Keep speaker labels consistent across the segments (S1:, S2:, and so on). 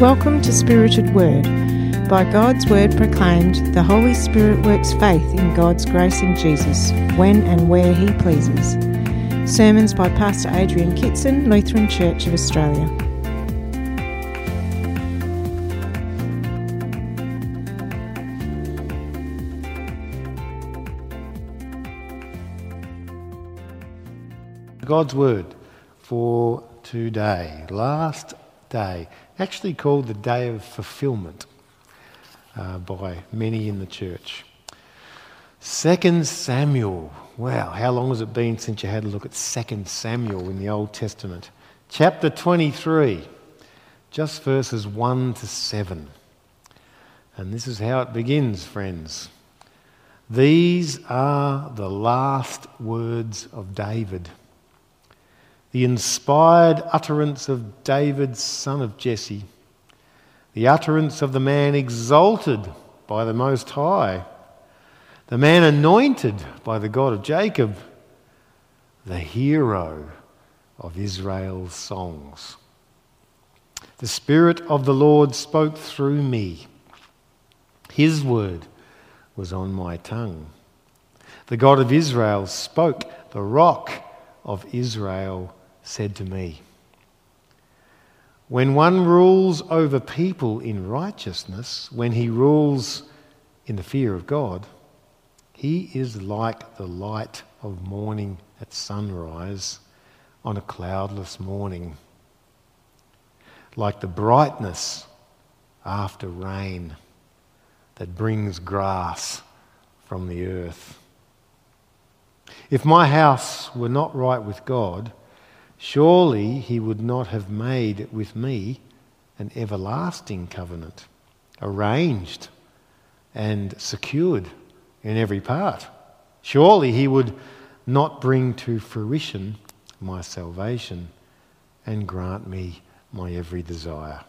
S1: Welcome to Spirited Word. By God's Word proclaimed, the Holy Spirit works faith in God's grace in Jesus, when and where He pleases. Sermons by Pastor Adrian Kitson, Lutheran Church of Australia.
S2: God's Word for today, last day, actually called the Day of Fulfillment uh, by many in the church. Second Samuel. Wow, how long has it been since you had a look at Second Samuel in the Old Testament? Chapter 23, just verses 1 to 7. And this is how it begins, friends. These are the last words of David the inspired utterance of David, son of Jesse, the utterance of the man exalted by the Most High, the man anointed by the God of Jacob, the hero of Israel's songs. The Spirit of the Lord spoke through me. His word was on my tongue. The God of Israel spoke, the rock of Israel said to me, When one rules over people in righteousness, when he rules in the fear of God, he is like the light of morning at sunrise on a cloudless morning, like the brightness after rain that brings grass from the earth. If my house were not right with God, Surely he would not have made with me an everlasting covenant, arranged and secured in every part. Surely he would not bring to fruition my salvation and grant me my every desire.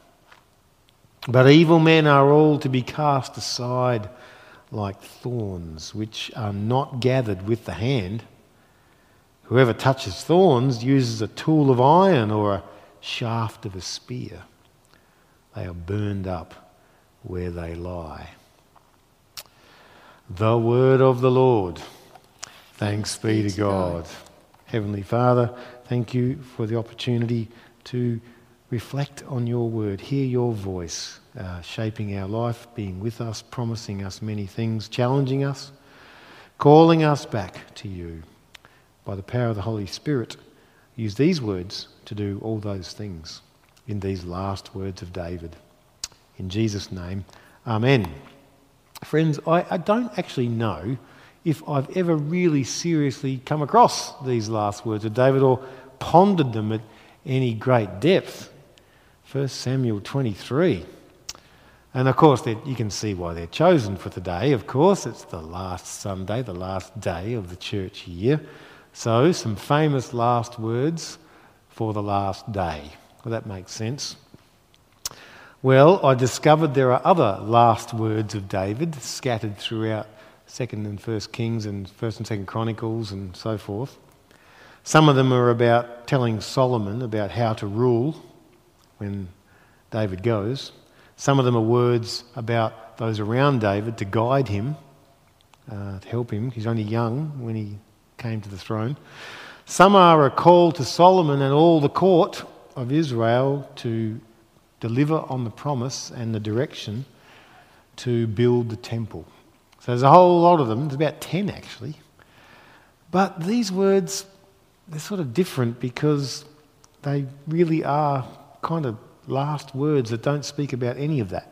S2: But evil men are all to be cast aside like thorns, which are not gathered with the hand Whoever touches thorns uses a tool of iron or a shaft of a spear. They are burned up where they lie. The word of the Lord. Thanks be to God. Heavenly Father, thank you for the opportunity to reflect on your word, hear your voice, uh, shaping our life, being with us, promising us many things, challenging us, calling us back to you by the power of the Holy Spirit, use these words to do all those things in these last words of David. In Jesus' name, Amen. Friends, I, I don't actually know if I've ever really seriously come across these last words of David or pondered them at any great depth. 1 Samuel 23. And of course, you can see why they're chosen for today. Of course, it's the last Sunday, the last day of the church year. So, some famous last words for the last day. Well, that makes sense. Well, I discovered there are other last words of David scattered throughout 2nd and 1st Kings and 1st and 2nd Chronicles and so forth. Some of them are about telling Solomon about how to rule when David goes. Some of them are words about those around David to guide him, uh, to help him. He's only young when he came to the throne. Some are a call to Solomon and all the court of Israel to deliver on the promise and the direction to build the temple. So there's a whole lot of them, there's about 10 actually. But these words, they're sort of different because they really are kind of last words that don't speak about any of that.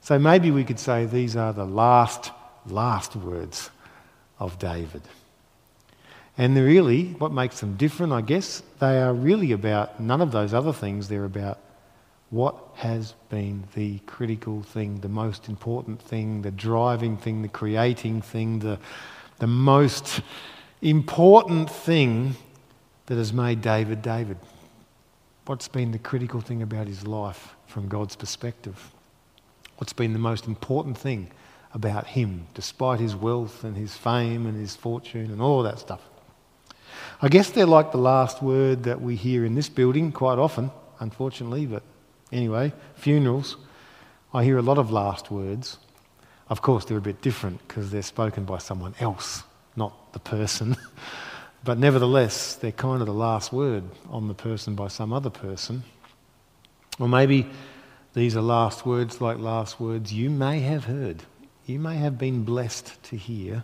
S2: So maybe we could say these are the last, last words of David. And really, what makes them different, I guess, they are really about none of those other things. They're about what has been the critical thing, the most important thing, the driving thing, the creating thing, the, the most important thing that has made David David. What's been the critical thing about his life from God's perspective? What's been the most important thing about him, despite his wealth and his fame and his fortune and all that stuff? I guess they're like the last word that we hear in this building quite often, unfortunately, but Anyway, funerals, I hear a lot of last words. Of course, they're a bit different because they're spoken by someone else, not the person. but nevertheless, they're kind of the last word on the person by some other person. Or maybe these are last words like last words you may have heard. You may have been blessed to hear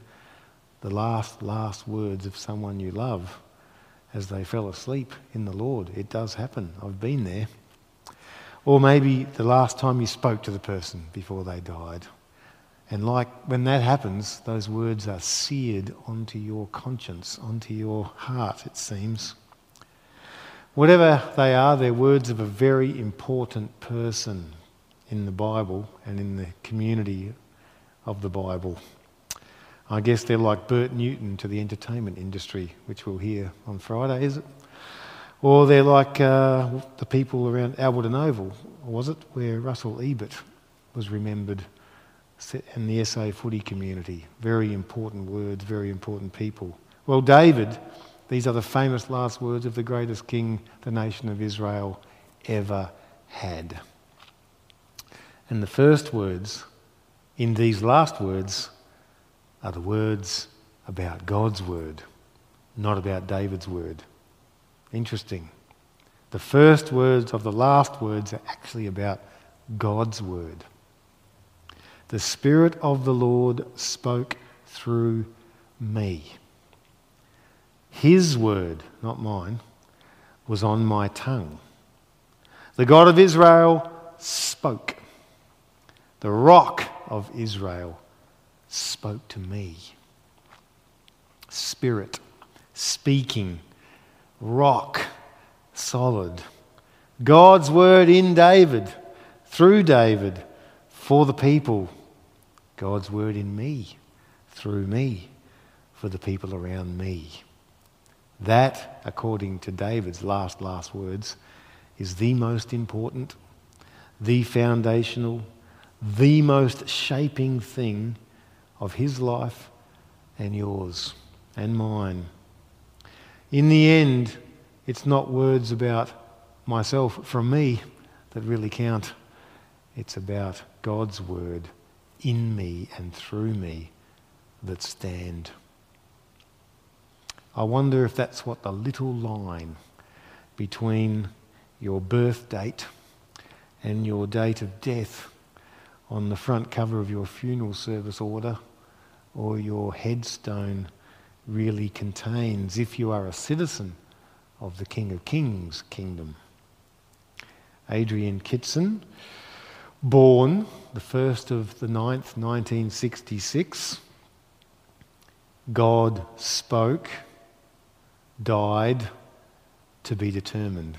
S2: the last, last words of someone you love as they fell asleep in the Lord. It does happen. I've been there. Or maybe the last time you spoke to the person before they died. And like when that happens, those words are seared onto your conscience, onto your heart, it seems. Whatever they are, they're words of a very important person in the Bible and in the community of the Bible. I guess they're like Bert Newton to the entertainment industry, which we'll hear on Friday, is it? Or they're like uh, the people around Alberton Oval, was it, where Russell Ebert was remembered in the SA footy community. Very important words, very important people. Well, David, these are the famous last words of the greatest king the nation of Israel ever had. And the first words in these last words are the words about God's word, not about David's word. Interesting. The first words of the last words are actually about God's word. The Spirit of the Lord spoke through me. His word, not mine, was on my tongue. The God of Israel spoke. The rock of Israel spoke to me. Spirit, speaking, rock, solid. God's word in David, through David, for the people. God's word in me, through me, for the people around me. That, according to David's last, last words, is the most important, the foundational, the most shaping thing of his life and yours and mine. In the end, it's not words about myself from me that really count. It's about God's word in me and through me that stand. I wonder if that's what the little line between your birth date and your date of death on the front cover of your funeral service order or your headstone really contains if you are a citizen of the King of Kings kingdom. Adrian Kitson, born the 1st of the 9th, 1966. God spoke, died, to be determined.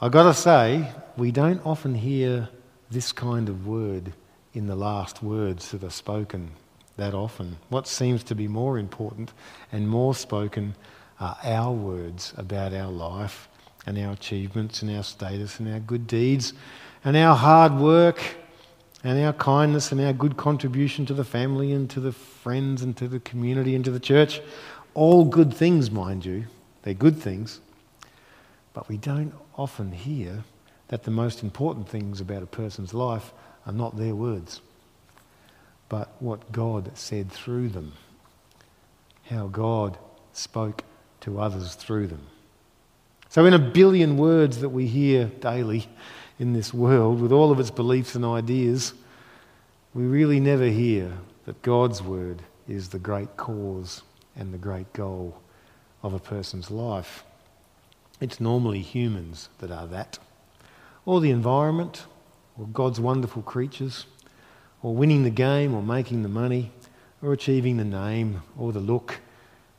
S2: I've got to say, we don't often hear this kind of word in the last words that are spoken that often. What seems to be more important and more spoken are our words about our life and our achievements and our status and our good deeds and our hard work and our kindness and our good contribution to the family and to the friends and to the community and to the church. All good things, mind you. They're good things. But we don't often hear that the most important things about a person's life are not their words, but what God said through them, how God spoke to others through them. So, in a billion words that we hear daily in this world, with all of its beliefs and ideas, we really never hear that God's word is the great cause and the great goal of a person's life. It's normally humans that are that, or the environment, or God's wonderful creatures, or winning the game, or making the money, or achieving the name, or the look,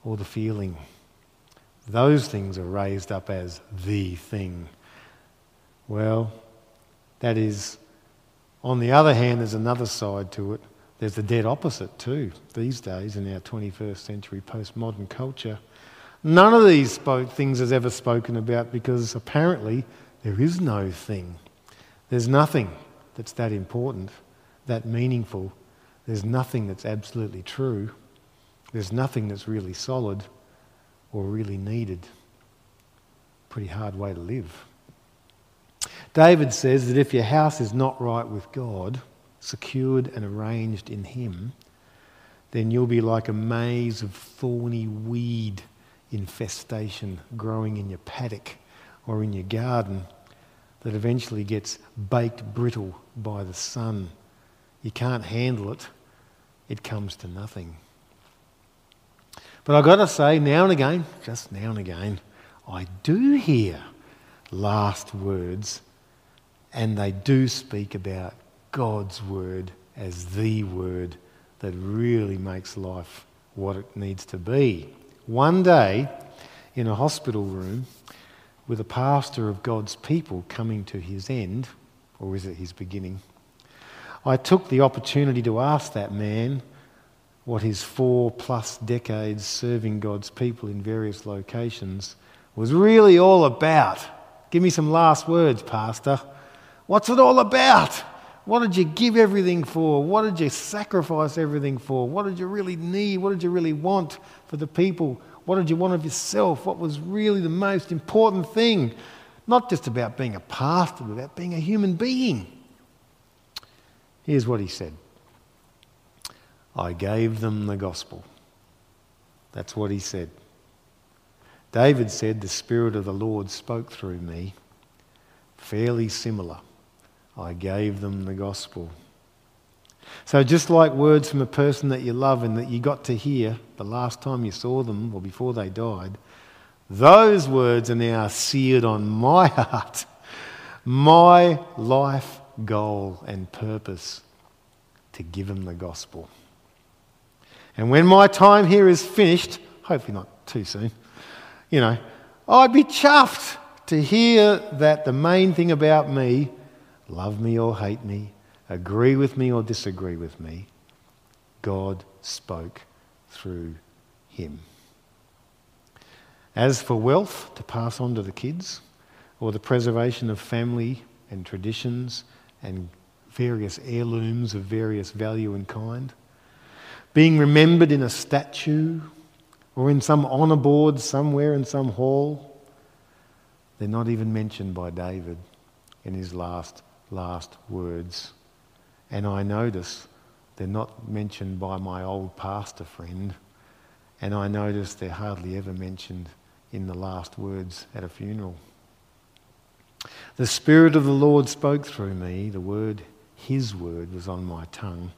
S2: or the feeling. Those things are raised up as the thing. Well, that is, on the other hand, there's another side to it. There's the dead opposite too, these days in our 21st century postmodern culture. None of these things is ever spoken about because apparently there is no thing. There's nothing that's that important, that meaningful. There's nothing that's absolutely true. There's nothing that's really solid or really needed. Pretty hard way to live. David says that if your house is not right with God, secured and arranged in Him, then you'll be like a maze of thorny weed infestation growing in your paddock or in your garden that eventually gets baked brittle by the sun. You can't handle it, it comes to nothing. But I've got to say, now and again, just now and again, I do hear last words, and they do speak about God's word as the word that really makes life what it needs to be. One day, in a hospital room, with a pastor of God's people coming to his end, or is it his beginning, I took the opportunity to ask that man what his four plus decades serving God's people in various locations was really all about. Give me some last words, Pastor. What's it all about? What did you give everything for? What did you sacrifice everything for? What did you really need? What did you really want for the people? What did you want of yourself? What was really the most important thing? Not just about being a pastor, but about being a human being. Here's what he said I gave them the gospel. That's what he said. David said, The Spirit of the Lord spoke through me. Fairly similar. I gave them the gospel. So, just like words from a person that you love and that you got to hear the last time you saw them or before they died, those words are now seared on my heart, my life goal and purpose to give them the gospel. And when my time here is finished, hopefully not too soon, you know, I'd be chuffed to hear that the main thing about me love me or hate me, agree with me or disagree with me, God spoke through him. As for wealth to pass on to the kids, or the preservation of family and traditions and various heirlooms of various value and kind, being remembered in a statue or in some honour board somewhere in some hall, they're not even mentioned by David in his last last words. And I notice they're not mentioned by my old pastor friend. And I notice they're hardly ever mentioned in the last words at a funeral. The Spirit of the Lord spoke through me. The word, His word, was on my tongue.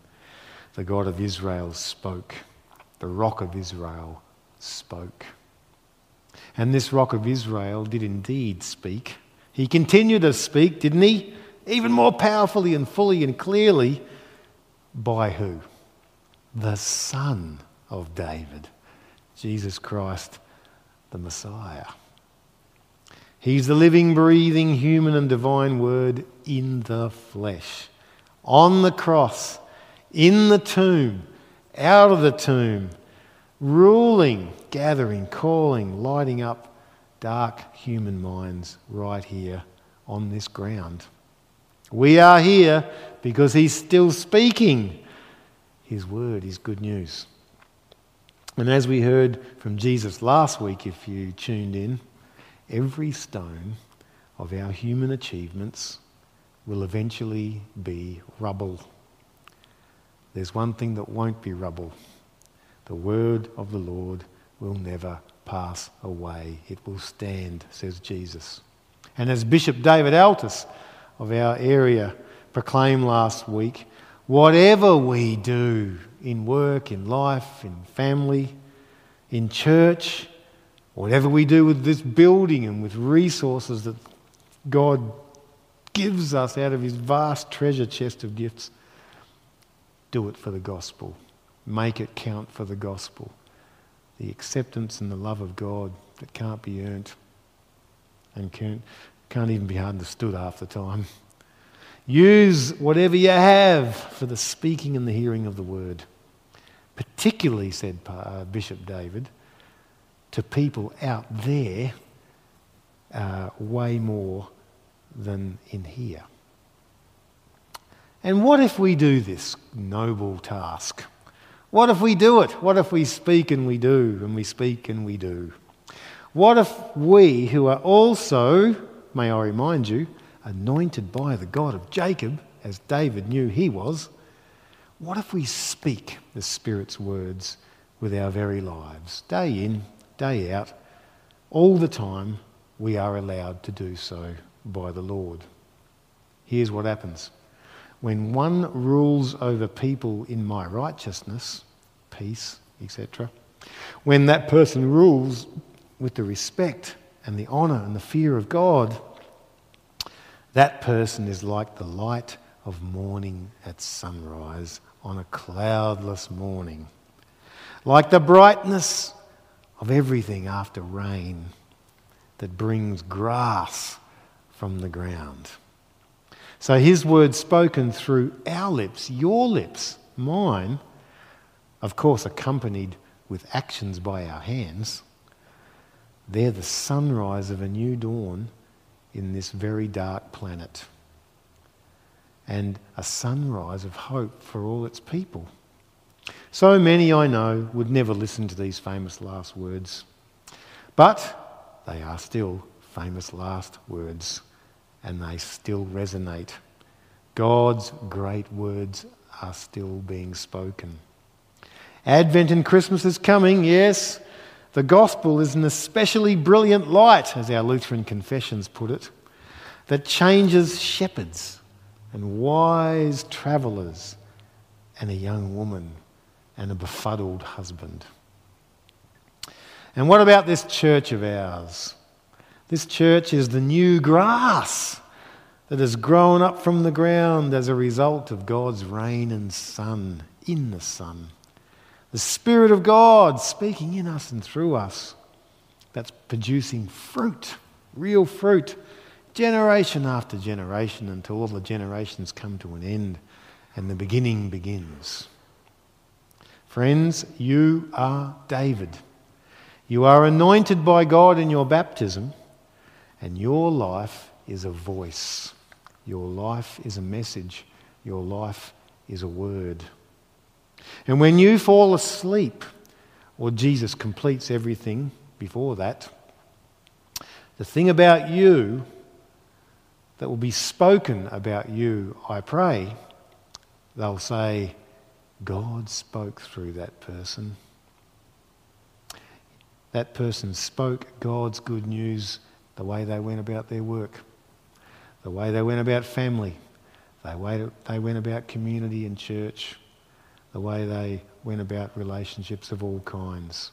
S2: The God of Israel spoke. The rock of Israel spoke. And this rock of Israel did indeed speak. He continued to speak, didn't he? Even more powerfully and fully and clearly by who? The Son of David, Jesus Christ, the Messiah. He's the living, breathing, human, and divine Word in the flesh, on the cross, in the tomb, out of the tomb, ruling, gathering, calling, lighting up dark human minds right here on this ground. We are here because He's still speaking. His word is good news. And as we heard from Jesus last week, if you tuned in, every stone of our human achievements will eventually be rubble. There's one thing that won't be rubble the word of the Lord will never pass away, it will stand, says Jesus. And as Bishop David Altus of our area proclaimed last week whatever we do in work, in life, in family, in church, whatever we do with this building and with resources that God gives us out of his vast treasure chest of gifts, do it for the gospel. Make it count for the gospel. The acceptance and the love of God that can't be earned and can't, can't even be understood half the time. Use whatever you have for the speaking and the hearing of the word. Particularly, said uh, Bishop David, to people out there uh, way more than in here. And what if we do this noble task? What if we do it? What if we speak and we do, and we speak and we do? What if we, who are also, may I remind you, anointed by the God of Jacob, as David knew he was, what if we speak the Spirit's words with our very lives, day in, day out, all the time we are allowed to do so by the Lord? Here's what happens when one rules over people in my righteousness, peace, etc., when that person rules with the respect and the honour and the fear of God, that person is like the light of morning at sunrise on a cloudless morning, like the brightness of everything after rain that brings grass from the ground. So his words spoken through our lips, your lips, mine, of course accompanied with actions by our hands, they're the sunrise of a new dawn in this very dark planet. And a sunrise of hope for all its people. So many I know would never listen to these famous last words, but they are still famous last words and they still resonate. God's great words are still being spoken. Advent and Christmas is coming, yes. The gospel is an especially brilliant light, as our Lutheran confessions put it, that changes shepherds and wise travellers and a young woman and a befuddled husband. And what about this church of ours? This church is the new grass that has grown up from the ground as a result of God's rain and sun in the sun. The Spirit of God speaking in us and through us that's producing fruit, real fruit, generation after generation until all the generations come to an end and the beginning begins. Friends, you are David. You are anointed by God in your baptism and your life is a voice. Your life is a message. Your life is a word. And when you fall asleep, or Jesus completes everything before that, the thing about you that will be spoken about you, I pray, they'll say, God spoke through that person. That person spoke God's good news the way they went about their work, the way they went about family, the way they went about community and church, the way they went about relationships of all kinds.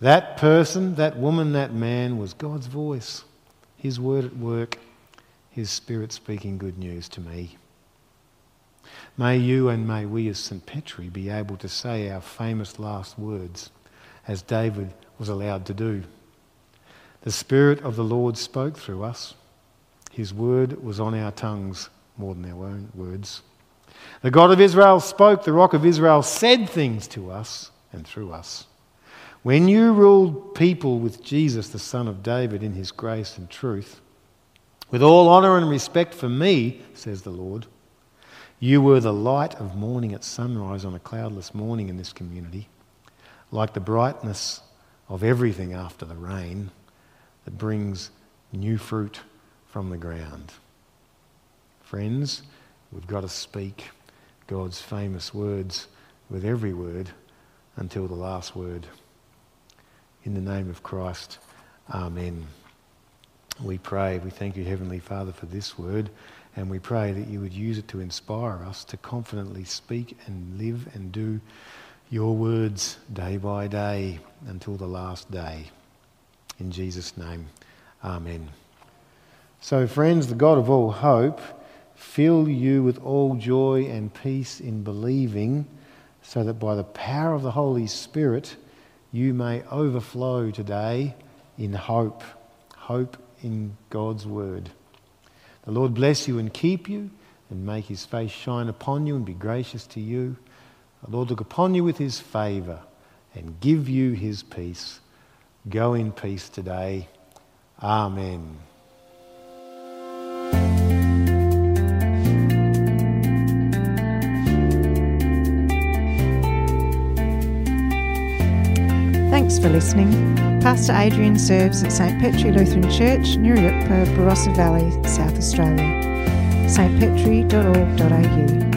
S2: That person, that woman, that man was God's voice, His word at work, His Spirit speaking good news to me. May you and may we as St. Petri be able to say our famous last words as David was allowed to do. The Spirit of the Lord spoke through us. His word was on our tongues more than our own words. The God of Israel spoke, the rock of Israel said things to us and through us. When you ruled people with Jesus, the Son of David, in his grace and truth, with all honour and respect for me, says the Lord, you were the light of morning at sunrise on a cloudless morning in this community, like the brightness of everything after the rain that brings new fruit from the ground. Friends, we've got to speak God's famous words with every word until the last word. In the name of Christ, Amen. We pray, we thank you, Heavenly Father, for this word, and we pray that you would use it to inspire us to confidently speak and live and do your words day by day until the last day. In Jesus' name, Amen. So, friends, the God of all hope fill you with all joy and peace in believing, so that by the power of the Holy Spirit you may overflow today in hope. Hope in God's word. The Lord bless you and keep you and make his face shine upon you and be gracious to you. The Lord look upon you with his favour and give you his peace. Go in peace today. Amen.
S1: Thanks for listening. Pastor Adrian serves at St Petri Lutheran Church, Nuriootpa, Barossa Valley, South Australia. stpetri.org.au